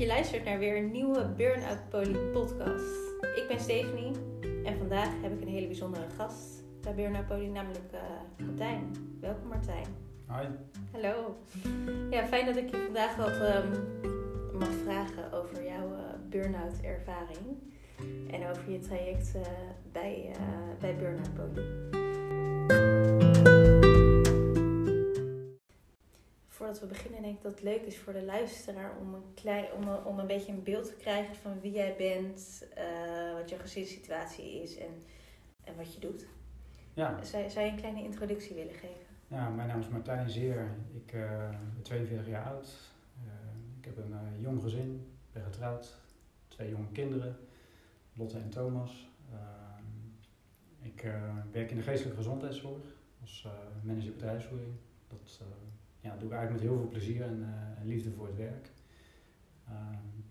je luistert naar weer een nieuwe Burnout Poly podcast. Ik ben Stephanie en vandaag heb ik een hele bijzondere gast bij Burnout Poly, namelijk uh, Martijn. Welkom Martijn. Hi. Hallo. Ja, fijn dat ik je vandaag wat um, mag vragen over jouw uh, burn-out ervaring en over je traject uh, bij, bij Burnout Poly. Voordat we beginnen, denk ik dat het leuk is voor de luisteraar om een, klein, om een, om een beetje een beeld te krijgen van wie jij bent, uh, wat je gezinssituatie is en, en wat je doet. Ja. Zou, zou je een kleine introductie willen geven? Ja, mijn naam is Martijn Zeer. Ik uh, ben 42 jaar oud. Uh, ik heb een jong gezin, ben getrouwd, twee jonge kinderen, Lotte en Thomas. ik werk in de geestelijke gezondheidszorg als manager bedrijfsvoering. Dat ja, doe ik eigenlijk met heel veel plezier en, uh, liefde voor het werk. Uh,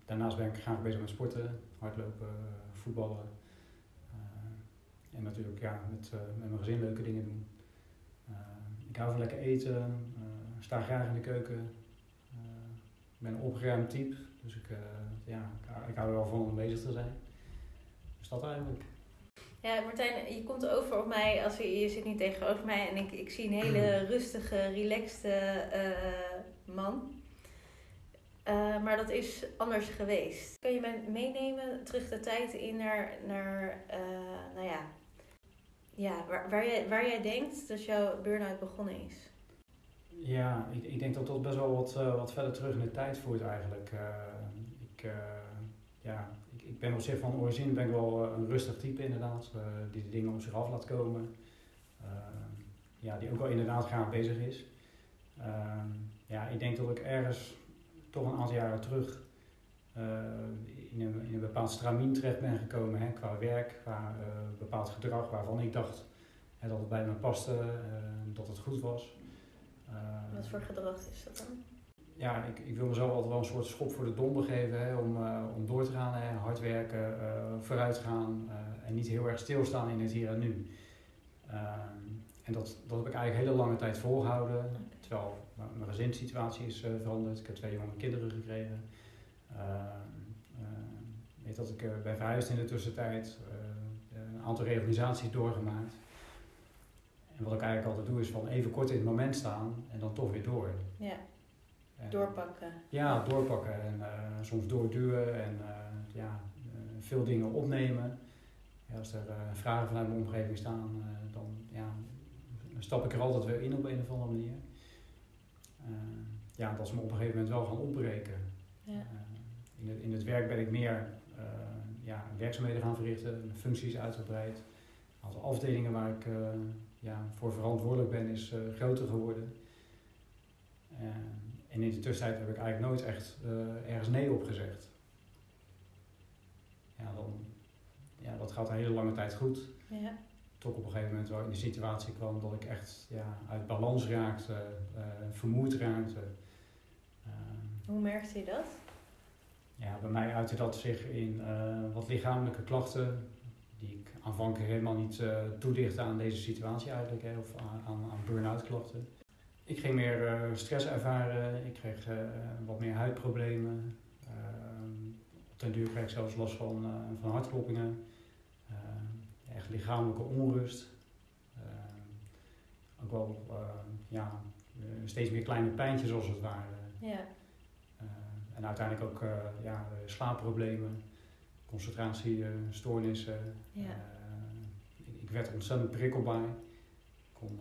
daarnaast ben ik graag bezig met sporten, hardlopen, voetballen. Uh, en natuurlijk ja, met, met mijn gezin leuke dingen doen. ik hou van lekker eten, sta graag in de keuken. ik ben een opgeruimd type, dus ik, ja, ik, hou er wel van om bezig te zijn. Dus dat eigenlijk. Ja, Martijn, je komt over op mij als je, je zit niet tegenover mij en ik, ik zie een hele rustige, relaxte uh, man. Uh, maar dat is anders geweest. Kan je me meenemen terug de tijd in naar, naar uh, nou ja, ja waar, waar, jij, waar jij denkt dat jouw burn-out begonnen is? Ja, ik, ik denk dat dat best wel wat, wat verder terug in de tijd voert eigenlijk. ik, ja, ik ben op zich van origine ben ik wel eh, een rustig type inderdaad, uh, die de dingen op zich af laat komen. Uh, ja, die ook wel inderdaad graag bezig is. Ehm, ja, ik denk dat ik ergens toch een aantal jaren terug in, een, in een bepaald stramien terecht ben gekomen hè, qua werk, qua bepaald gedrag waarvan ik dacht hè, dat het bij me paste, dat het goed was. Wat voor gedrag is dat dan? Ja, ik, ik wil mezelf altijd wel een soort schop voor de donder geven hè, om, uh, om door te gaan, hè, hard werken, uh, vooruit gaan uh, en niet heel erg stilstaan in het hier en nu. En dat, dat heb ik eigenlijk hele lange tijd volgehouden, terwijl mijn gezinssituatie is veranderd. Ik heb twee jonge kinderen gekregen. Weet dat ik ben verhuisd in de tussentijd, een aantal reorganisaties doorgemaakt. En wat ik eigenlijk altijd doe is van even kort in het moment staan en dan toch weer door. Doorpakken. Ja, doorpakken en uh, soms doorduwen en uh, ja, veel dingen opnemen. Ja, als er vragen vanuit mijn omgeving staan, dan ja, stap ik er altijd weer in op een of andere manier. ja, dat is me op een gegeven moment wel gaan opbreken. Ja. in, het, in het werk ben ik meer ja, werkzaamheden gaan verrichten, functies uitgebreid. Een aantal afdelingen waar ik ja, voor verantwoordelijk ben is groter geworden. En in de tussentijd heb ik eigenlijk nooit echt uh, ergens nee op gezegd. Ja, dan, ja, dat gaat een hele lange tijd goed. Ja. Tot op een gegeven moment wel in de situatie kwam dat ik echt ja, uit balans raakte, uh, vermoeid raakte. Uh, Hoe merkte je dat? Ja, bij mij uitte dat zich in wat lichamelijke klachten, die ik aanvankelijk helemaal niet toedichtte aan deze situatie eigenlijk, hè, of aan, aan, aan burn-out klachten. Ik ging meer uh, stress ervaren, ik kreeg uh, wat meer huidproblemen. Uh, op den duur kreeg ik zelfs last van, van hartkloppingen. echt lichamelijke onrust. ook wel ja, steeds meer kleine pijntjes als het ware. Ja. en uiteindelijk ook ja, slaapproblemen, concentratiestoornissen. Ja. Ik, ik, werd ontzettend prikkelbaar. Ik kon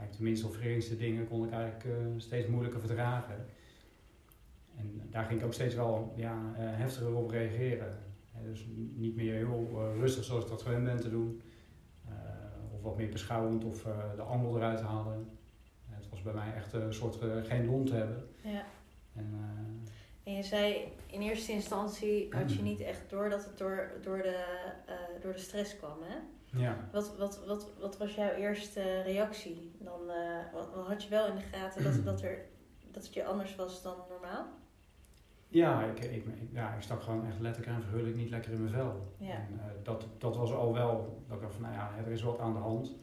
eigenlijk de minst dingen kon ik eigenlijk uh, steeds moeilijker verdragen. En daar ging ik ook steeds wel ja, uh, heftiger op reageren. dus niet meer heel uh, rustig zoals ik dat gewend ben te doen. of wat meer beschouwend of de angel eruit halen. het was bij mij echt een soort geen lont hebben. Ja. En, en je zei in eerste instantie had je niet echt door dat het door, door, de, door de stress kwam, hè? Ja. Wat, wat, wat, wat was jouw eerste reactie? Dan, uh, wat, had je wel in de gaten dat, dat, er, dat het je anders was dan normaal? Ja, ik, ik, ja, ik stak gewoon echt letterlijk en verhullijk niet lekker in mijn vel. Ja. En, uh, dat, dat was al wel, dat ik dacht van nou ja, er is wat aan de hand.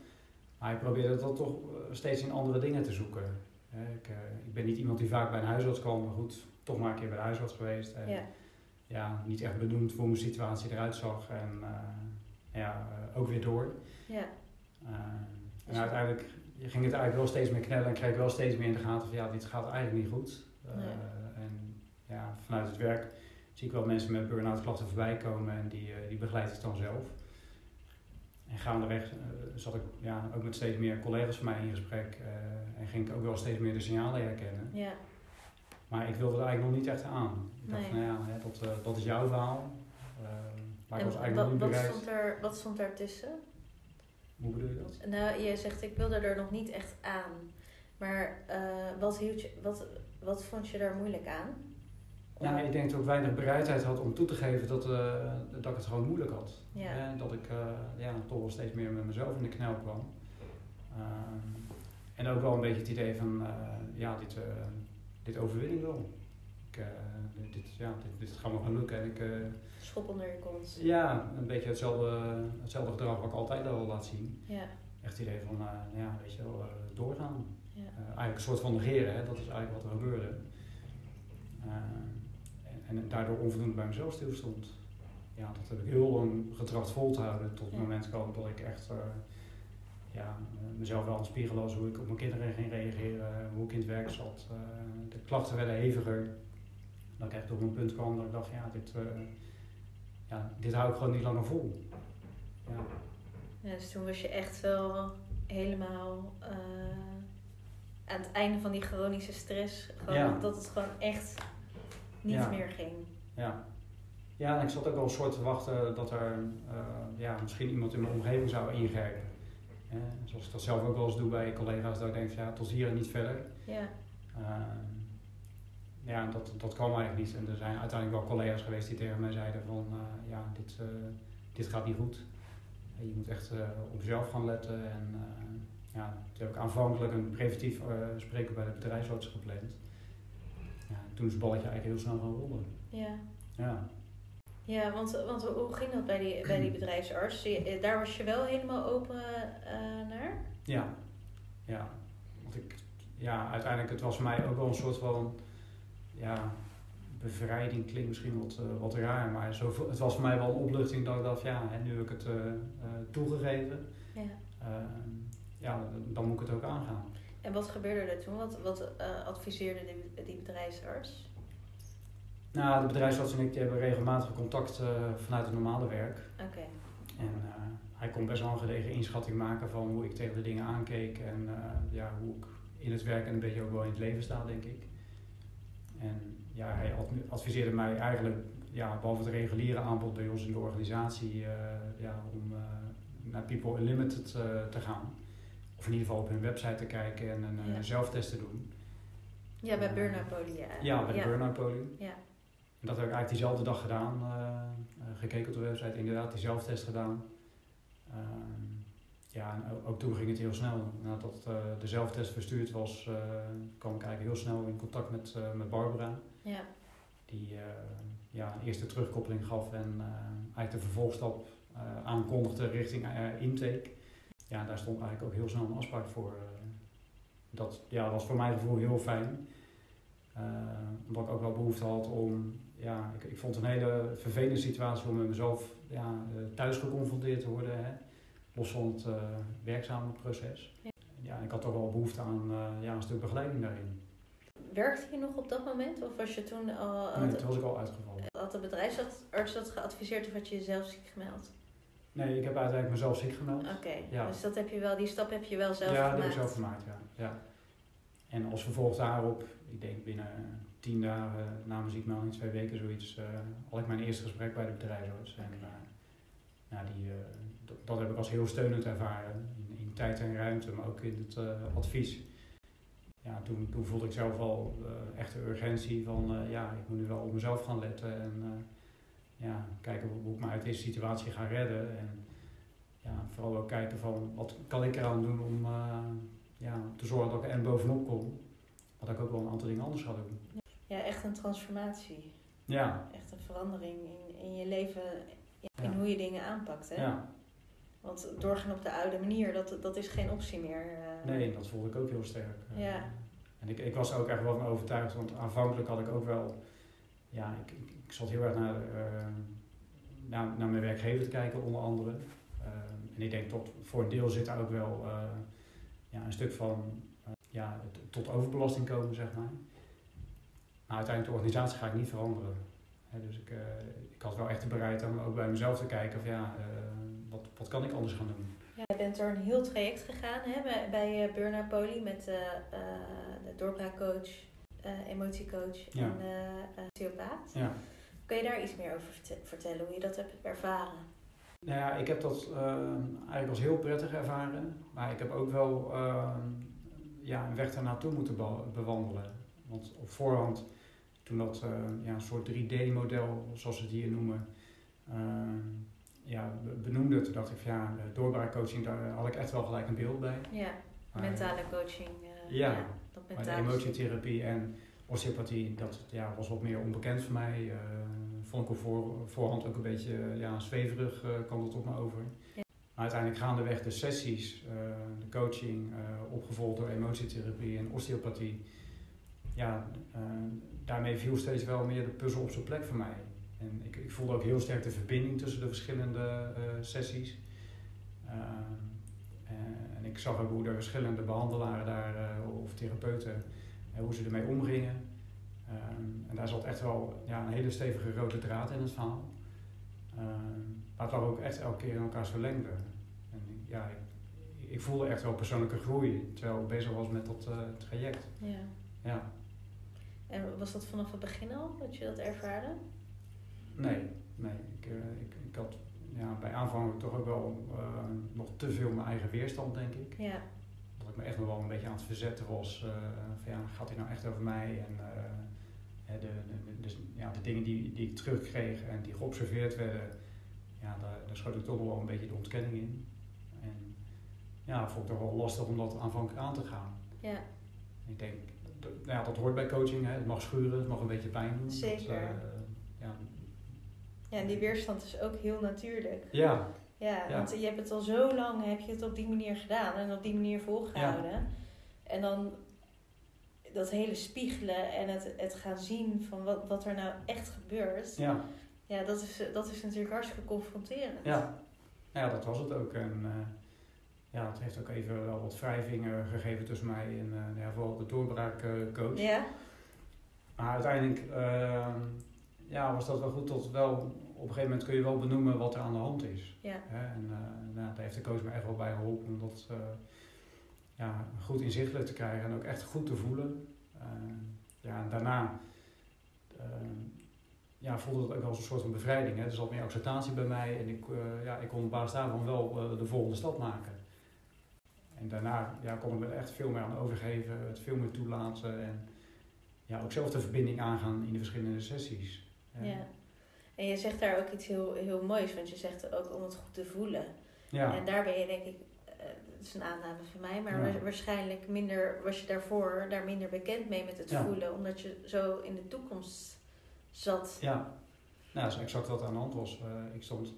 Maar ik probeerde dat toch eh, steeds in andere dingen te zoeken. ik, ik ben niet iemand die vaak bij een huisarts kwam, maar goed, toch maar een keer bij de huisarts geweest. En, Ja. ja, niet echt benoemd hoe mijn situatie eruit zag. En eh, ja, eh, ook weer door. Ja. Eh, en uiteindelijk ging het eigenlijk wel steeds meer knellen en kreeg ik wel steeds meer in de gaten van ja, dit gaat eigenlijk niet goed. Eh, Nee. En ja, vanuit het werk zie ik wel mensen met burn-out klachten voorbij komen en die, eh, die begeleid ik dan zelf. En gaandeweg zat ik ja, ook met steeds meer collega's van mij in gesprek en ging ik ook wel steeds meer de signalen herkennen. Ja. Maar ik wilde er eigenlijk nog niet echt aan. Ik dacht van ja, hè, dat, dat is jouw verhaal. Maar ik En was eigenlijk wat, nog niet wat, bereid. stond er, wat stond daartussen? Hoe bedoel je dat? Nou, je zegt ik wilde er nog niet echt aan. Maar eh, wat, hield je, wat, wat vond je daar moeilijk aan? Ja, ik denk dat ik weinig bereidheid had om toe te geven dat, eh, dat ik het gewoon moeilijk had. Ja. En dat ik eh, ja, toch wel steeds meer met mezelf in de knel kwam. Ehm, en ook wel een beetje het idee van, ja, dit, dit overwin ik wel. Ik, eh, dit, ja, dit, dit gaat me gaan lukken. En ik, eh, Schop onder je kont. ja, een beetje hetzelfde, hetzelfde gedrag wat ik altijd al laat zien. Ja. Echt het idee van, eh, ja, weet je wel, doorgaan. Ja. Eigenlijk een soort van negeren, hè? dat is eigenlijk wat er gebeurde. En, en daardoor onvoldoende bij mezelf stilstond. Ja, dat heb ik heel lang getracht vol te houden tot het Ja. moment kwam dat ik echt ja, mezelf wel aan het spiegelen was hoe ik op mijn kinderen ging reageren, hoe ik in het werk zat. De klachten werden heviger. Dat ik echt op een punt kwam dat ik dacht, ja, dit, eh, ja, dit hou ik gewoon niet langer vol. Ja. Ja, dus toen was je echt wel helemaal eh, aan het einde van die chronische stress. Gewoon Ja. dat het gewoon echt niet Ja. meer ging. Ja. Ja, en ik zat ook wel een soort te wachten dat er eh, ja, misschien iemand in mijn omgeving zou ingrijpen. Zoals ik dat zelf ook wel eens doe bij collega's, dat ik denk van ja, tot hier en niet verder. Ja. Ja, dat, dat kwam eigenlijk niet. En er zijn uiteindelijk wel collega's geweest die tegen mij zeiden van eh, ja, dit, eh, dit gaat niet goed. En je moet echt eh, op jezelf gaan letten. En eh, ja, toen heb ik aanvankelijk een preventief eh spreker bij de bedrijfsarts gepland. Ja, toen is het balletje eigenlijk heel snel gaan rollen. Ja. Ja. Ja, want, want hoe ging dat bij die, bij die bedrijfsarts? Je- Daar was je wel helemaal open eh, naar? Ja, ja. Want ik, ja, uiteindelijk, het was voor mij ook wel een soort van, ja, bevrijding klinkt misschien wat, eh, wat raar, maar zo, het was voor mij wel een opluchting dat ik dacht, ja, hè, nu heb ik het eh, eh, toegegeven, Ja. Ehm, ja, dan moet ik het ook aangaan. En wat gebeurde er toen? Wat, wat adviseerde die, die bedrijfsarts? Nou, de bedrijfsarts en ik die hebben regelmatig contact vanuit het normale werk. Oké. En hij kon best wel een gedegen inschatting maken van hoe ik tegen de dingen aankeek en ja, hoe ik in het werk en een beetje ook wel in het leven sta, denk ik. En ja, hij ad- adviseerde mij eigenlijk, ja, behalve het reguliere aanbod bij ons in de organisatie, eh, ja, om eh, naar People Unlimited eh, te gaan. Of in ieder geval op hun website te kijken en een Ja. zelftest te doen. Ja, bij Burnout Poly, ja. Bij ja. Burnout. Ja. En dat heb ik eigenlijk diezelfde dag gedaan. gekeken op de website, inderdaad die zelftest gedaan. Ja, en ook, toen ging het heel snel. Nadat eh, de zelftest verstuurd was, eh, kwam ik eigenlijk heel snel in contact met, eh, met Barbara. Ja. Die ja, een eerste terugkoppeling gaf en eigenlijk de vervolgstap aankondigde richting intake. Ja, daar stond eigenlijk ook heel snel een afspraak voor. dat ja, was voor mijn gevoel heel fijn. Omdat ik ook wel behoefte had om, ja, ik, ik vond het een hele vervelende situatie om met mezelf ja, thuis geconfronteerd te worden, hè, los van het eh, werkzame proces. Ja. Ja, ik had toch wel behoefte aan eh, ja, een stuk begeleiding daarin. Werkte je nog op dat moment? Of was je toen al... Nee, toen was ik al uitgevallen. had de bedrijfsarts dat geadviseerd of had je jezelf ziek gemeld? Nee, ik heb uiteindelijk mezelf ziek gemeld. Oké, Ja. dus dat heb je wel, die stap heb je wel zelf ja, dat gemaakt. heb ik zelf gemaakt, ja. ja. En als vervolg daarop, ik denk binnen tien dagen na mijn ziekmelding, twee weken zoiets, eh, had ik mijn eerste gesprek bij de bedrijfsarts. En eh, nou, die, eh, dat, dat heb ik als heel steunend ervaren, in, in tijd en ruimte, maar ook in het eh, advies. Ja, toen, toen voelde ik zelf al eh, echt de urgentie van, eh, ja, ik moet nu wel op mezelf gaan letten en ja, kijken hoe, ik me uit deze situatie ga redden. En ja, vooral ook kijken van, wat kan ik eraan doen om ja, te zorgen dat ik er en bovenop kom. Dat ik ook wel een aantal dingen anders ga doen. Ja, echt een transformatie. Ja, Echt een verandering in, in je leven, in, in Ja. hoe je dingen aanpakt. Hè? ja. Want doorgaan op de oude manier, dat, dat is geen optie meer. eh. Nee, dat voelde ik ook heel sterk. Eh, Ja. En ik, ik was er ook echt wel van overtuigd, want aanvankelijk had ik ook wel, ja, ik, ik, ik zat heel erg naar, uh, naar, naar mijn werkgever te kijken, onder andere. Uh, en ik denk tot voor een deel zit daar ook wel uh, ja, een stuk van ja, tot overbelasting komen, zeg maar. Maar uiteindelijk de organisatie ga ik niet veranderen. dus ik, ik had wel echt bereid om ook bij mezelf te kijken van ja, wat, wat kan ik anders gaan doen. Ja, je bent door een heel traject gegaan hè, bij, bij Burnout Poly met uh, uh, de doorbraakcoach, uh, emotiecoach Ja. en uh, osteopaat. Ja. Kun je daar iets meer over verte- vertellen, hoe je dat hebt ervaren? Nou ja, ik heb dat eh, eigenlijk als heel prettig ervaren. Maar ik heb ook wel eh, ja, een weg ernaartoe moeten be- bewandelen. Want op voorhand, toen dat eh, ja, een soort 3D-model, zoals ze het hier noemen, eh, ja, be- benoemde, toen dacht ik van ja, doorbraakcoaching, daar had ik echt wel gelijk een beeld bij. Ja, Maar- mentale coaching. eh, Ja, dat Maar de mentale emotietherapie en osteopathie, dat ja, was wat meer onbekend voor mij. Eh, vond ik op voor, voorhand ook een beetje ja, zweverig, eh kwam dat op me over. Ja. Maar uiteindelijk gaandeweg de sessies, de coaching, opgevolgd door emotietherapie en osteopathie. Ja, daarmee viel steeds wel meer de puzzel op zijn plek voor mij. En ik, ik voelde ook heel sterk de verbinding tussen de verschillende eh, sessies. Eh, eh, en ik zag ook hoe de verschillende behandelaren daar, of therapeuten, hoe ze ermee omgingen. En daar zat echt wel ja, een hele stevige rode draad in het verhaal. Maar het lag ook echt elke keer in elkaars verlengde. En ik- ja, ik, ik voelde echt wel persoonlijke groei terwijl ik bezig was met dat traject. Ja. Ja, En was dat vanaf het begin al, dat je dat ervaarde? Nee, nee. Ik, eh, ik, ik had ja, bij aanvang toch ook wel eh, nog te veel mijn eigen weerstand, denk ik. Ja. dat ik me echt nog wel een beetje aan het verzetten was. eh, van ja, gaat dit nou echt over mij? En de, de, de, ja, de dingen die, die ik terugkreeg en die geobserveerd werden, ja, daar, daar schoot ik toch wel een beetje de ontkenning in. En ja, vond ik toch wel lastig om dat aanvankelijk aan te gaan. Ja. Ik denk, dat, ja, dat hoort bij coaching. Hè. Het mag schuren, het mag een beetje pijn doen. Zeker. Dat, ja, ja, en die weerstand is ook heel natuurlijk. ja, Ja, Ja. want je hebt het al zo lang, heb je het op die manier gedaan en op die manier volgehouden. En dan dat hele spiegelen en het, het gaan zien van wat, wat er nou echt gebeurt. ja, Ja, dat is, dat is natuurlijk hartstikke confronterend. ja. ja, dat was het ook. En, eh, ja, het heeft ook even wel wat wrijvingen gegeven tussen mij en eh, ja, vooral de doorbraakcoach. Ja? Maar uiteindelijk eh, ja, was dat wel goed tot wel, op een gegeven moment kun je wel benoemen wat er aan de hand is. Ja. Hè? En eh, nou, daar heeft de coach me echt wel bij geholpen om dat eh, ja, goed inzichtelijk te krijgen en ook echt goed te voelen. Eh, ja, en daarna ja, voelde het ook als een soort van bevrijding. Hè? Er zat meer acceptatie bij mij en ik, ja, ik kon op basis daarvan wel de volgende stap maken. En daarna ja, kon ik me er echt veel meer aan overgeven, het veel meer toelaten en ja, ook zelf de verbinding aangaan in de verschillende sessies. Ja. En je zegt daar ook iets heel, heel moois, want je zegt ook om het goed te voelen. ja, En daar ben je denk ik, eh, dat is een aanname van mij, maar Ja. waarschijnlijk minder, was je daarvoor daar minder bekend mee met het Ja. voelen, omdat je zo in de toekomst zat. ja. Nou, dat is exact wat aan de hand was. Eh, ik stond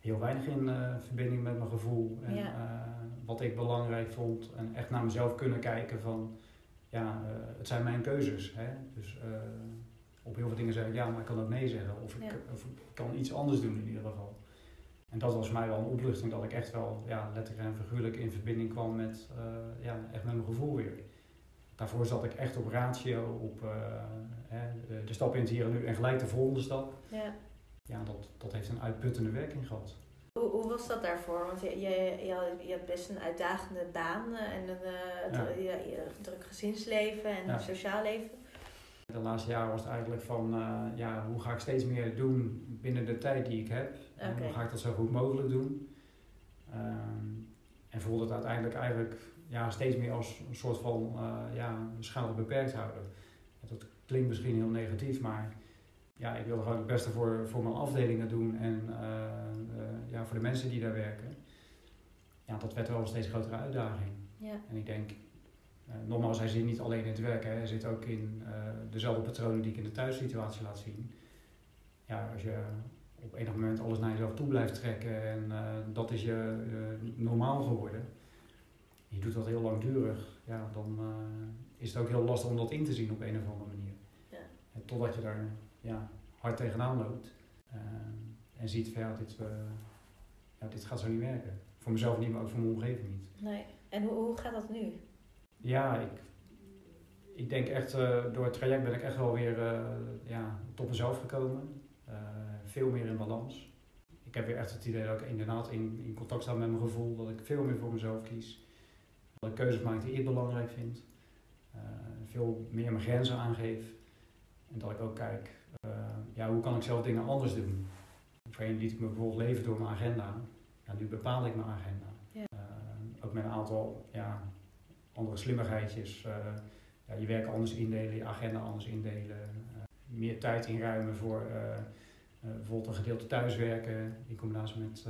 heel weinig in eh, verbinding met mijn gevoel en wat ik belangrijk vond. En echt naar mezelf kunnen kijken van, ja, het zijn mijn keuzes. Hè? Dus op heel veel dingen zeg ik ja, maar ik kan ook nee zeggen. Of ik, of ik kan iets anders doen in ieder geval. En dat was voor mij wel een opluchting dat ik echt wel ja, letterlijk en figuurlijk in verbinding kwam met, eh, ja, echt met mijn gevoel weer. Daarvoor zat ik echt op ratio, op eh, hè, de, de stap in het hier en nu en gelijk de volgende stap. Ja. Ja, dat, dat heeft een uitputtende werking gehad. Hoe, hoe was dat daarvoor? Want je, je, je, had best een uitdagende baan eh, en een eh, Ja. druk gezinsleven en Ja. sociaal leven. De laatste jaren was het eigenlijk van, eh, ja, hoe ga ik steeds meer doen binnen de tijd die ik heb? En hoe ga ik dat zo goed mogelijk doen? Ehm, en voelde het uiteindelijk eigenlijk ja, steeds meer als een soort van eh ja, schade beperkt houden. Dat klinkt misschien heel negatief, maar ja, ik wilde gewoon het beste voor, voor mijn afdelingen doen en eh, ja, voor de mensen die daar werken. Ja, dat werd wel een steeds grotere uitdaging. Ja. En ik denk, nogmaals, hij zit niet alleen in het werk, hè. hij zit ook in eh, dezelfde patronen die ik in de thuissituatie laat zien. Ja, als je op enig moment alles naar jezelf toe blijft trekken en eh, dat is je eh, normaal geworden. Je doet dat heel langdurig, ja, dan, eh, is het ook heel lastig om dat in te zien op een of andere manier. Ja. Totdat je daar ja, hard tegenaan loopt eh, en ziet van ja dit, eh, ja, dit gaat zo niet werken. Voor mezelf niet, maar ook voor mijn omgeving niet. Nee. En hoe, hoe gaat dat nu? Ja, ik, ik denk echt, eh, door het traject ben ik echt wel weer eh, ja, tot mezelf gekomen. Eh, veel meer in balans. Ik heb weer echt het idee dat ik inderdaad in, in contact sta met mijn gevoel. Dat ik veel meer voor mezelf kies. Dat ik keuzes maak die ik belangrijk vind. Veel meer mijn grenzen aangeef. En dat ik ook kijk, ja, hoe kan ik zelf dingen anders doen? Voorheen liet ik me bijvoorbeeld leven door mijn agenda. Ja, nu bepaal ik mijn agenda. Ja. Ook met een aantal ja, andere slimmigheidjes. eh, ja, je werk anders indelen, je agenda anders indelen. eh, meer tijd inruimen voor eh, bijvoorbeeld een gedeelte thuiswerken in combinatie met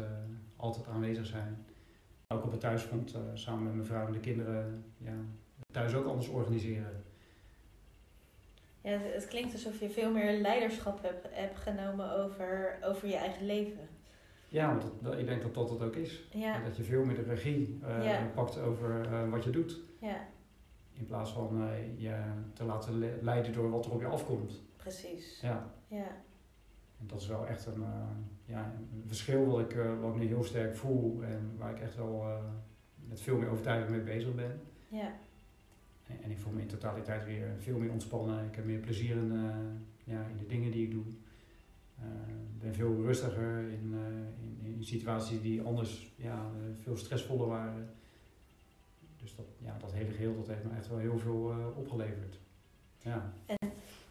altijd aanwezig zijn. Ook op het thuisfront samen met mijn vrouw en de kinderen ja, thuis ook anders organiseren. Ja, het, het klinkt alsof je veel meer leiderschap hebt, hebt genomen over, over je eigen leven. Ja, want dat, ik denk dat dat het ook is. Ja, Dat je veel meer de regie eh, Ja. pakt over eh, wat je doet. ja, In plaats van eh, je te laten le- leiden door wat er op je afkomt. precies. Ja. Ja, En dat is wel echt een, ja, een verschil wat ik, wat ik nu heel sterk voel en waar ik echt wel met veel meer overtuiging mee bezig ben. ja, En, en ik voel me in totaliteit weer veel meer ontspannen. Ik heb meer plezier in, ja, in de dingen die ik doe. Eh, Ik ben veel rustiger in, eh, in, in situaties die anders ja, eh, veel stressvoller waren. Dus dat, ja, dat hele geheel dat heeft me echt wel heel veel eh, opgeleverd. Ja.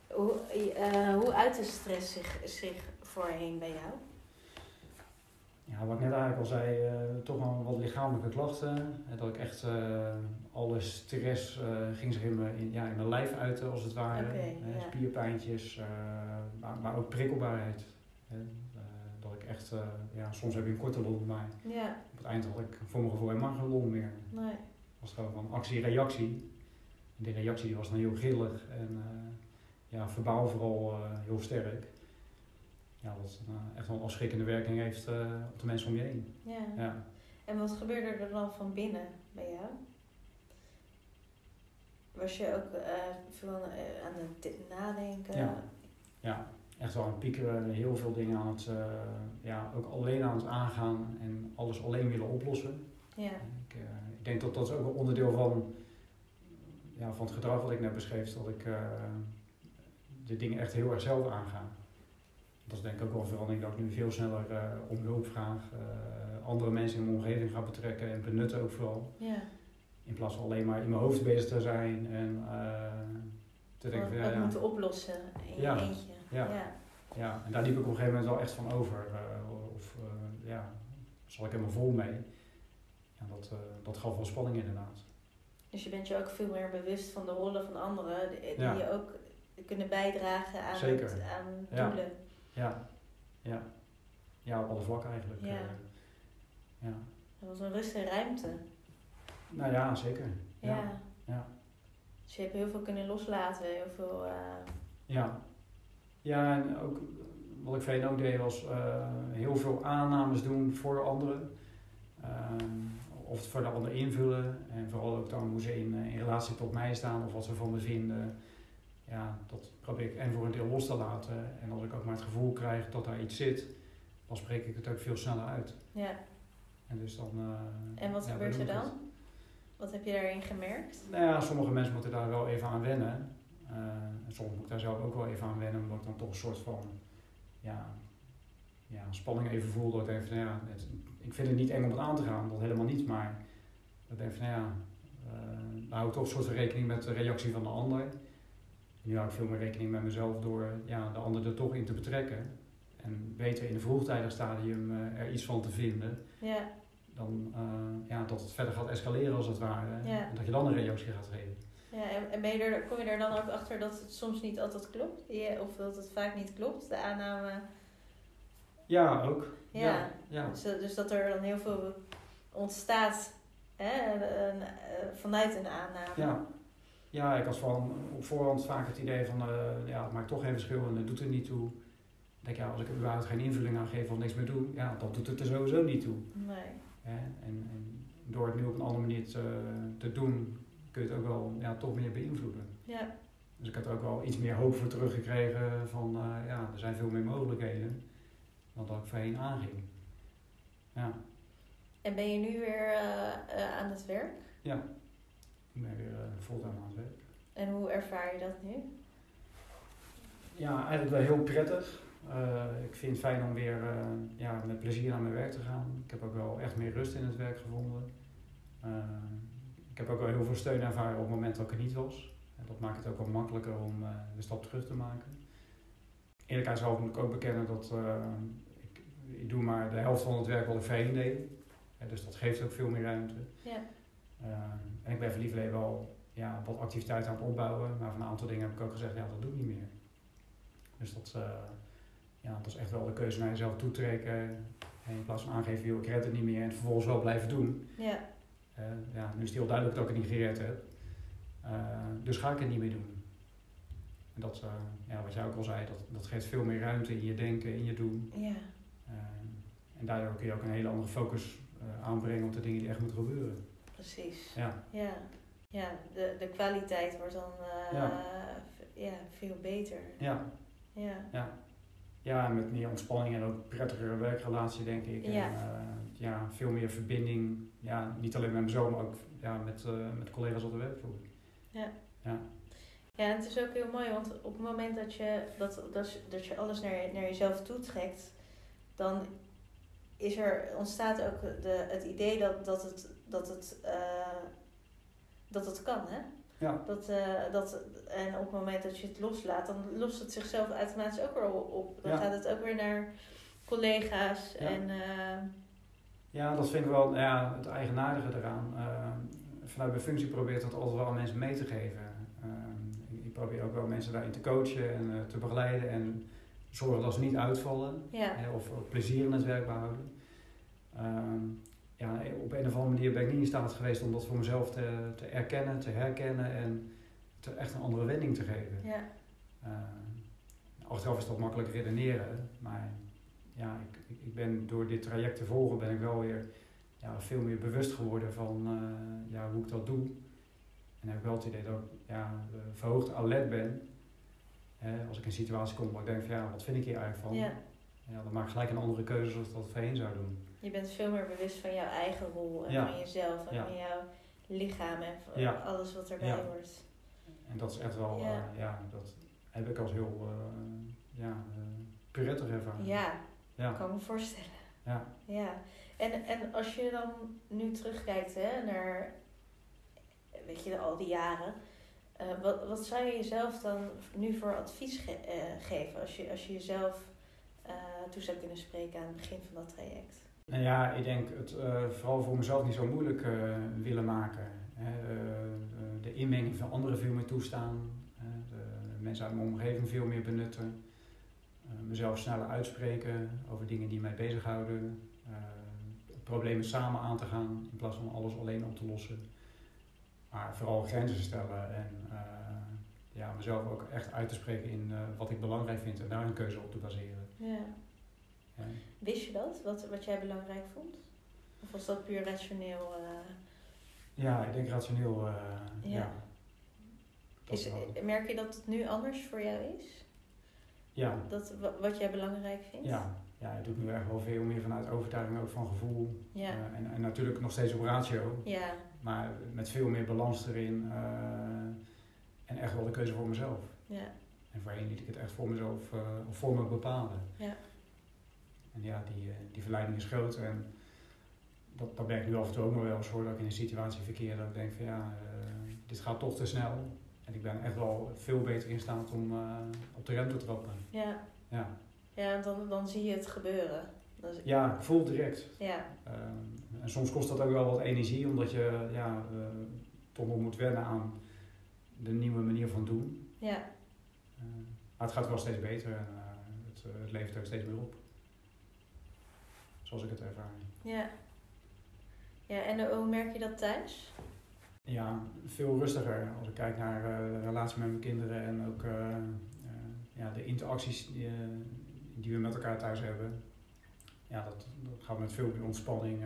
Hoe, eh, hoe uit de stress zich, zich voorheen bij jou? Ja, wat ik net eigenlijk al zei, eh, toch wel wat lichamelijke klachten. En dat ik echt eh, alle stress eh, ging zich in mijn, in, ja, in mijn lijf uiten, als het ware. Ja. Spierpijntjes, eh, maar, maar ook prikkelbaarheid. Eh, dat ik echt, eh, ja, soms heb je een korte long, maar Ja, op het eind had ik voor mijn gevoel helemaal geen long meer. nee. Het was gewoon van actie-reactie. En die reactie was dan heel grillig en eh, ja, verbaal vooral eh, heel sterk. Ja, wat eh, echt wel een afschrikkende werking heeft eh, op de mensen om je heen. Ja. Ja. En wat gebeurde er dan van binnen bij jou? Was je ook eh, veel aan, het nadenken? Ja. ja, echt wel aan het piekeren, heel veel dingen aan het, ja, ook alleen aan het aangaan en alles alleen willen oplossen. Ja, Ik, ik denk dat dat ook een onderdeel van, ja, van het gedrag wat ik net beschreef, dat ik de dingen echt heel erg zelf aanga. Dat is denk ik ook wel een verandering dat ik nu veel sneller eh, om hulp vraag, eh, andere mensen in mijn omgeving ga betrekken en benutten ook vooral. ja. In plaats van alleen maar in mijn hoofd bezig te zijn en eh, te denken van ja, ja, moeten oplossen in Ja. eentje. Ja. ja. Ja, en daar liep ik op een gegeven moment wel echt van over. of ja, zal ik helemaal vol mee. Ja, dat, dat gaf wel spanning inderdaad. Dus je bent je ook veel meer bewust van de rollen van anderen die, je ook kunnen bijdragen aan, Zeker. het, aan doelen. Ja, ja. Ja, op alle vlakken eigenlijk. Ja. eh, ja. Dat was een rust en ruimte. Nou ja, zeker. Ja. Ja. ja. Dus je hebt heel veel kunnen loslaten, heel veel. eh, Ja. Ja, en ook wat ik voorheen ook deed was eh, heel veel aannames doen voor anderen. Of het voor de ander invullen. En vooral ook dan hoe ze in, in relatie tot mij staan of wat ze van me vinden. Ja, dat probeer ik en voor een deel los te laten. En als ik ook maar het gevoel krijg dat daar iets zit, dan spreek ik het ook veel sneller uit. ja. En dus dan... eh, En wat ja, gebeurt er dan? het. Wat heb je daarin gemerkt? Nou ja, sommige mensen moeten daar wel even aan wennen. Eh, en soms moet ik daar zelf ook wel even aan wennen, omdat ik dan toch een soort van ja, ja, spanning even voel. Dat ik denk van ja, het, ik vind het niet eng om het aan te gaan, dat helemaal niet. Maar ik denk van ja, eh dan hou ik toch een soort van rekening met de reactie van de ander. Nu hou ik veel meer rekening met mezelf door ja, de ander er toch in te betrekken. En beter in een vroegtijdig stadium eh, er iets van te vinden Ja, dan eh, ja, dat het verder gaat escaleren als het ware. Ja. En dat je dan een reactie gaat geven. ja en, en ben je er, kom je er dan ook achter dat het soms niet altijd klopt? Je- of dat het vaak niet klopt, de aanname? Ja, ook. Ja. Ja, ja. Dus, eh, dus dat er dan heel veel ontstaat hè, een- vanuit een aanname. ja. Ja, ik had van op voorhand vaak het idee van, eh, ja, het maakt toch geen verschil en het doet er niet toe. Ik denk, ja, als ik er überhaupt geen invulling aan geef of niks meer doe, ja, dan doet het er sowieso niet toe. Nee. En, en door het nu op een andere manier te, te doen, kun je het ook wel ja, toch meer beïnvloeden. Ja. Dus ik had er ook wel iets meer hoop voor teruggekregen van eh, ja, er zijn veel meer mogelijkheden dan dat ik voorheen aanging. Ja, En ben je nu weer eh, aan het werk? ja. Uh, fulltime aan het werk. En hoe ervaar je dat nu? Ja, eigenlijk wel heel prettig. Eh, ik vind het fijn om weer eh, ja, met plezier naar mijn werk te gaan. Ik heb ook wel echt meer rust in het werk gevonden. Eh, ik heb ook wel heel veel steun ervaren op het moment dat ik er niet was. En dat maakt het ook wel makkelijker om eh, de stap terug te maken. Eerlijkheidshalve moet ik ook bekennen dat eh, ik, ik doe maar de helft van het werk wat ik voorheen deed. Eh, dus dat geeft ook veel meer ruimte. Ja. Eh, en ik ben voor wel ja, wat activiteiten aan het opbouwen. Maar van een aantal dingen heb ik ook gezegd, ja, dat doe ik niet meer. Dus dat, eh, ja, dat is echt wel de keuze naar jezelf toetrekken. En in plaats van aangeven, joh, ik red het niet meer en het vervolgens wel blijven doen. Ja. Eh, ja, nu is het heel duidelijk dat ik het niet gered heb. Eh, dus ga ik het niet meer doen. En dat, ja, wat jij ook al zei, dat, dat geeft veel meer ruimte in je denken, in je doen. Ja. En daardoor kun je ook een hele andere focus aanbrengen op de dingen die echt moeten gebeuren. Precies. Ja, Ja. Ja, de, de kwaliteit wordt dan eh, Ja. veel beter. ja, Ja. ja. Ja, met meer ontspanning en ook prettigere werkrelatie, denk ik. Ja. En eh, ja, veel meer verbinding. Ja, niet alleen met mezelf, maar ook ja, met, eh, met collega's op de werkvloer. Ja. Ja. Ja, en het is ook heel mooi, want op het moment dat je, dat, dat, je- dat je alles naar, naar jezelf toetrekt, dan is er, ontstaat ook de, het idee dat, dat het, dat het, eh, dat het kan. Hè? Ja, Dat, eh, dat, en op het moment dat je het loslaat, dan lost het zichzelf automatisch ook weer op. Dan Ja. gaat het ook weer naar collega's. Ja. En, eh, ja, dat vind ik wel ja, het eigenaardige eraan. Vanuit mijn functie probeert dat altijd wel aan mensen mee te geven. Ik, probeer ook wel mensen daarin te coachen en te begeleiden en zorgen dat ze niet uitvallen. ja, hè, of, of plezier in het werk behouden. Ehm, ja, op een of andere manier ben ik niet in staat geweest om dat voor mezelf te, te erkennen, te herkennen en te, echt een andere wending te geven. ja, Ehm, achteraf is dat makkelijk redeneren, maar ja, ik, ik, ben door dit traject te volgen ben ik wel weer ja, veel meer bewust geworden van eh, ja, hoe ik dat doe. En heb ik wel het idee dat ik ja, eh, verhoogd alert ben. Hè, als ik in een situatie kom waar ik denk van ja, wat vind ik hier eigenlijk van? ja. Ja, dan maak ik gelijk een andere keuze zoals ik dat voorheen zou doen. Je bent veel meer bewust van jouw eigen rol en Ja. van jezelf en Ja. van jouw lichaam en van Ja. alles wat erbij Ja. hoort. En dat is echt wel, Ja. ja, ja dat heb ik als heel uh, ja, uh, prettig ervaren. Ja, ja. kan me voorstellen. Ja. ja. En, en als je dan nu terugkijkt hè, naar weet je, al die jaren, wat, wat zou je jezelf dan nu voor advies ge geven als je, als je jezelf toe zou kunnen spreken aan het begin van dat traject? Nou ja, ik denk het uh, vooral voor mezelf niet zo moeilijk uh, willen maken. Uh, de inmenging van anderen veel meer toestaan. de mensen uit mijn omgeving veel meer benutten. Mezelf sneller uitspreken over dingen die mij bezighouden. Problemen samen aan te gaan in plaats van alles alleen op te lossen. Maar vooral grenzen stellen en ja, mezelf ook echt uit te spreken in wat ik belangrijk vind en daar een keuze op te baseren. Ja. Wist je dat, wat, wat jij belangrijk vond? Of was dat puur rationeel? Uh... Ja, ik denk rationeel. Uh, ja. ja. Is, merk je dat het nu anders voor jou is? Ja. Dat, wat jij belangrijk vindt? Ja. ja, het doet nu echt wel veel meer vanuit overtuiging, ook van gevoel. Ja. Uh, en, en natuurlijk nog steeds op ratio. Ja. Maar met veel meer balans erin. En echt wel de keuze voor mezelf. Ja. En voorheen liet ik het echt voor mezelf, of voor me bepalen. Ja. En ja, die, die verleiding is groot. En dat, dat merk ik nu af en toe ook nog wel eens hoor. Dat ik in een situatie verkeer dat ik denk van ja, dit gaat toch te snel. En ik ben echt wel veel beter in staat om uh, op de rem te trappen. Ja. Ja, ja dan, dan zie je het gebeuren. Ja, ik voel direct. Ja. Uh, en soms kost dat ook wel wat energie, omdat je ja, uh, toch nog moet wennen aan de nieuwe manier van doen. Ja. Uh, maar het gaat wel steeds beter en het, het levert ook steeds meer op. Zoals ik het ervaar. Ja. Ja, en hoe merk je dat thuis? Ja, veel rustiger als ik kijk naar uh, de relatie met mijn kinderen en ook uh, uh, ja, de interacties die, die, we met elkaar thuis hebben. Ja, dat, dat gaat met veel meer ontspanning,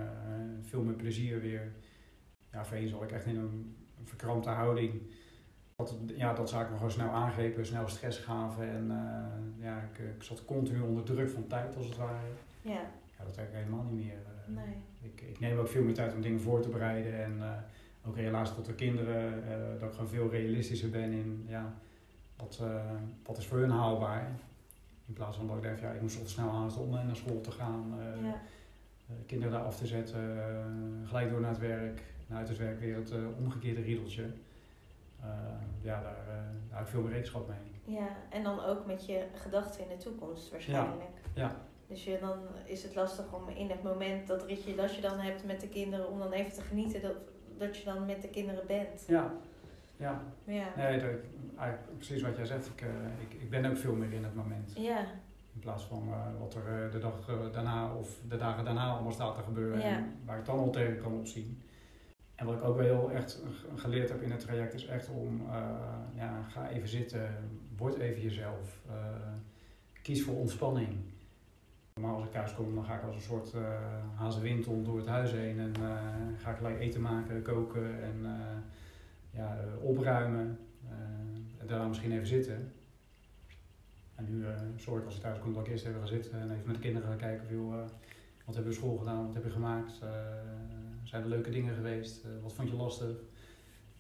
veel meer plezier weer. ja, voorheen zat ik echt in een, een verkrampte houding. Dat, ja, dat zaken me gewoon snel aangrepen, snel stress gaven. En eh, ja, ik, ik zat continu onder druk van tijd als het ware. Ja, Ja, dat heb ik helemaal niet meer. eh. nee. Ik, ik neem ook veel meer tijd om dingen voor te bereiden. En eh, ook in relatie tot de kinderen, eh, dat ik gewoon veel realistischer ben in ja, wat, wat is voor hun haalbaar. In plaats van dat ik denk, ja, ik moet zo snel haasten om naar school te gaan. Ja, kinderen daar af te zetten, gelijk door naar het werk. En uit het werk weer het omgekeerde riedeltje. Ja, daar, daar heb ik veel meer rekenschap mee. ja, en dan ook met je gedachten in de toekomst waarschijnlijk. Ja. Dus je, dan is het lastig om in het moment dat ritje dat je dan hebt met de kinderen, om dan even te genieten dat, dat je dan met de kinderen bent. Ja, ja. Ja, Nee, dat, eigenlijk precies wat jij zegt. Ik, eh, ik, ik ben ook veel meer in het moment. ja, In plaats van eh, wat er eh, de dag daarna of de dagen daarna allemaal staat te gebeuren. Ja. En waar ik dan al tegen kan opzien. En wat ik ook wel heel echt geleerd heb in het traject is echt om, ja, ga even zitten, word even jezelf. kies voor ontspanning. Maar als ik thuis kom, dan ga ik als een soort uh, hazenwintel door het huis heen en eh, ga ik gelijk eten maken, koken en eh, ja, eh, opruimen. eh, en daarna misschien even zitten. En nu eh, ik als ik thuis kom dat ik eerst even ga zitten en even met de kinderen ga kijken eh, wat hebben we school gedaan, wat heb je gemaakt, eh, zijn er leuke dingen geweest, Eh, wat vond je lastig.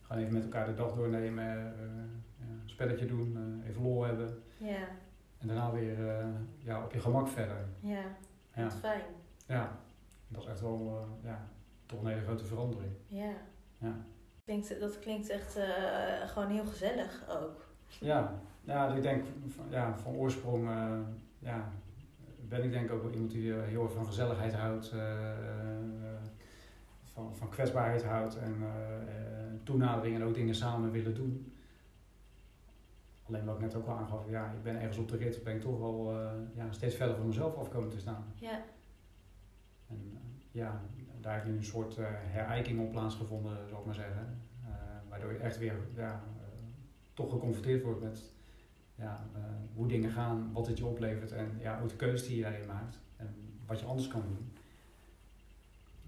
Gewoon even met elkaar de dag doornemen, eh, een spelletje doen, eh, even lol hebben. En daarna weer eh, ja, op je gemak verder. ja. Ja, Wat fijn. ja. dat is echt wel eh, ja, toch een hele grote verandering. Ja. Ja. Klinkt, dat klinkt echt eh, gewoon heel gezellig ook. Ja, ja ik denk van, ja, van oorsprong ja, ben ik denk ook wel iemand die heel erg van gezelligheid houdt, van, van kwetsbaarheid houdt en toenadering en ook dingen samen willen doen. Alleen wat ik net ook al aangaf, ja, ik ben ergens op de rit, ben ik toch wel eh, ja, steeds verder van mezelf af komen te staan. Ja, En eh, ja, daar heeft nu een soort eh, herijking op plaatsgevonden, zal ik maar zeggen. Waardoor je echt weer ja, toch geconfronteerd wordt met ja, hoe dingen gaan, wat het je oplevert en ja, ook de keuzes die je daarin maakt en wat je anders kan doen.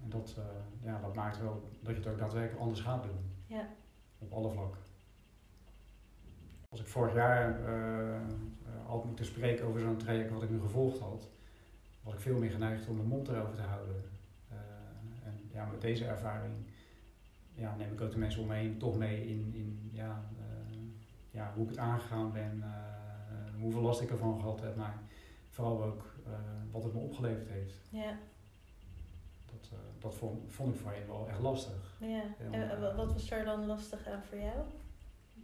En dat, ja, dat maakt wel dat je het ook daadwerkelijk anders gaat doen. ja, Op alle vlakken. Als ik vorig jaar eh, had moeten spreken over zo'n traject wat ik nu gevolgd had, was ik veel meer geneigd om mijn mond erover te houden. Eh, en ja, met deze ervaring ja, neem ik ook de mensen om me heen toch mee in, in ja, eh, ja, hoe ik het aangegaan ben, hoeveel last ik ervan gehad heb, maar vooral ook wat het me opgeleverd heeft. ja, Dat, dat vond, vond ik voorheen wel echt lastig. ja. En wa- wat was er dan lastig aan voor jou?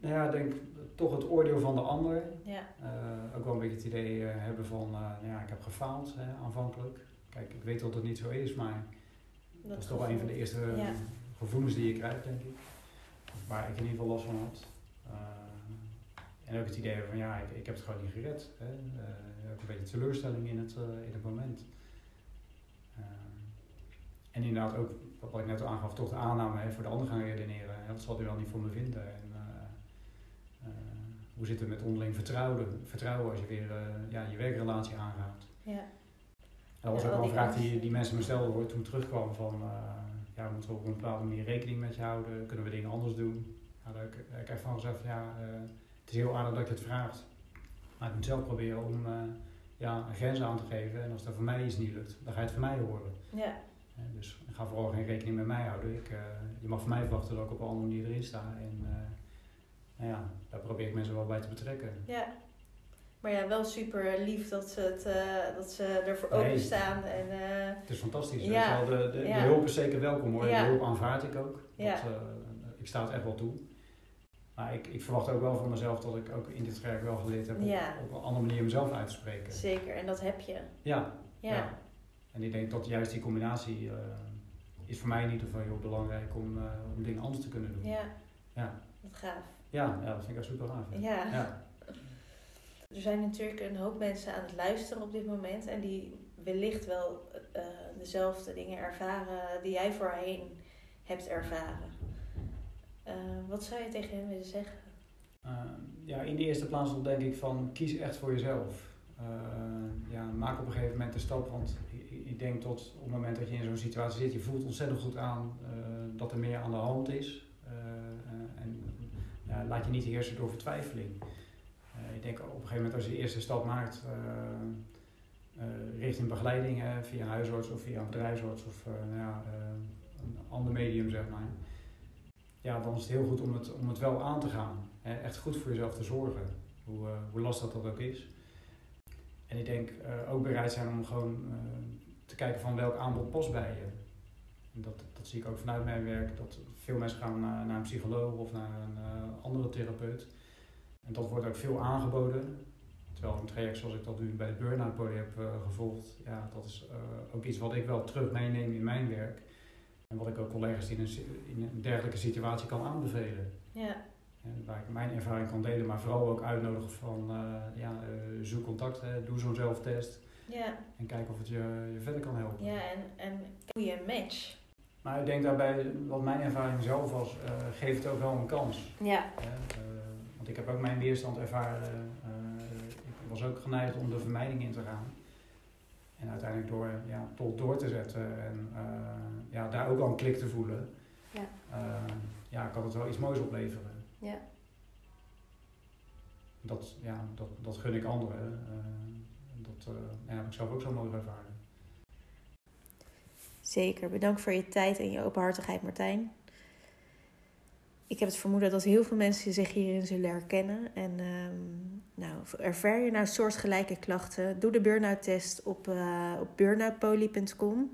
Nou ja, ik denk toch het oordeel van de ander. Ja, Eh, ook wel een beetje het idee eh, hebben van, eh, ja, ik heb gefaald hè, aanvankelijk. Kijk, ik weet dat het niet zo is, maar dat, is toch wel een van de eerste Ja. gevoelens die je krijgt, denk ik. Waar ik in ieder geval last van had. En ook het idee van, ja, ik, ik heb het gewoon niet gered. Hè. Ook een beetje teleurstelling in het, in het moment. En inderdaad ook, wat ik net al aangaf, toch de aanname hè, voor de ander gaan redeneren. Wat zal hij wel niet voor me vinden? En, hoe zit het met onderling vertrouwen, vertrouwen als je weer eh, ja, je werkrelatie aangaat? ja, Dat was Ja, ook wel al een vraag die, die mensen me stelden toen terugkwam van, eh, ja, moeten we op een bepaalde manier rekening met je houden? Kunnen we dingen anders doen? Nou, daar heb ik, echt van gezegd van, ja, eh, het is heel aardig dat je het vraagt. Maar ik moet zelf proberen om ja, een grens aan te geven. En als dat voor mij iets niet lukt, dan ga je het van mij horen. ja, dus ga vooral geen rekening met mij houden. Ik, je mag van mij verwachten dat ik op een andere manier erin sta. En nou ja, daar probeer ik mensen wel bij te betrekken. ja. Maar ja, wel super lief dat ze, het, eh, dat ze ervoor Nee. openstaan. En, eh, Het is fantastisch. Ja. De, de, Ja. de hulp is zeker welkom hoor. Ja. De hulp aanvaard ik ook. Ja. Dat, eh, ik sta het echt wel toe. Maar ik, ik verwacht ook wel van mezelf dat ik ook in dit traject wel geleerd heb Ja. op, een andere manier mezelf uit te spreken. zeker, en dat heb je. Ja, Ja, Ja. En ik denk dat juist die combinatie is voor mij in ieder geval heel belangrijk om, om dingen anders te kunnen doen. ja. Ja. Wat gaaf. Ja, ja dat vind ik super gaaf. Ja. Ja. Er zijn natuurlijk een hoop mensen aan het luisteren op dit moment en die wellicht wel eh, dezelfde dingen ervaren die jij voorheen hebt ervaren. Eh, wat zou je tegen hen willen zeggen? Eh, ja, in de eerste plaats dan denk ik van kies echt voor jezelf. Ja, maak op een gegeven moment de stap, want ik, denk tot op het moment dat je in zo'n situatie zit, je voelt ontzettend goed aan, dat er meer aan de hand is. Ja, laat je niet heersen door vertwijfeling. ik denk op een gegeven moment als je de eerste stap maakt richting begeleiding via huisarts of via bedrijfsarts of nou ja, een ander medium, zeg maar ja, dan is het heel goed om het, om het wel aan te gaan. Echt goed voor jezelf te zorgen, hoe, hoe lastig dat ook is. En ik denk ook bereid zijn om gewoon te kijken van welk aanbod past bij je. En dat zie ik ook vanuit mijn werk, dat veel mensen gaan naar, naar een psycholoog of naar een andere therapeut. En dat wordt ook veel aangeboden. Terwijl een traject zoals ik dat nu bij de Burnout Poli heb gevolgd, ja, dat is ook iets wat ik wel terug meeneem in mijn werk. En wat ik ook collega's in een, in een dergelijke situatie kan aanbevelen. Ja. En waar ik mijn ervaring kan delen, maar vooral ook uitnodigen van uh, ja, zoek contact, hè, doe zo'n zelftest. Ja. En kijk of het je, je verder kan helpen. Ja, en, en je match. Maar ik denk daarbij, wat mijn ervaring zelf was, uh, geeft het ook wel een kans. Ja. want ik heb ook mijn weerstand ervaren. ik was ook geneigd om de vermijding in te gaan. En uiteindelijk door ja, tot door te zetten en ja, daar ook al een klik te voelen, ja. Ja, kan het wel iets moois opleveren. Ja. Dat, ja, dat, dat gun ik anderen. Dat ja, heb ik zelf ook zo mooi ervaren. Zeker. Bedankt voor je tijd en je openhartigheid, Martijn ik heb het vermoeden dat heel veel mensen zich hierin zullen herkennen. En um, nou, ervaar je nou soortgelijke klachten? Doe de burn-out test op, uh, op burnoutpoly.com.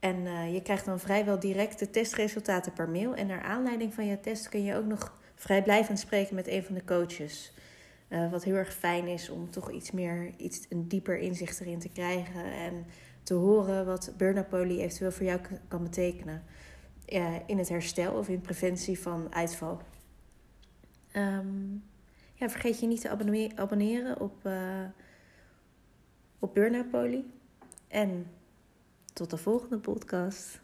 En uh, je krijgt dan vrijwel direct de testresultaten per mail. En naar aanleiding van je test kun je ook nog vrijblijvend spreken met een van de coaches. Uh, wat heel erg fijn is om toch iets meer, iets, een dieper inzicht erin te krijgen. En te horen wat burn-out eventueel voor jou kan betekenen uh, in het herstel of in preventie van uitval. Ehm, ja, vergeet je niet te abonneren op, uh, op En tot de volgende podcast.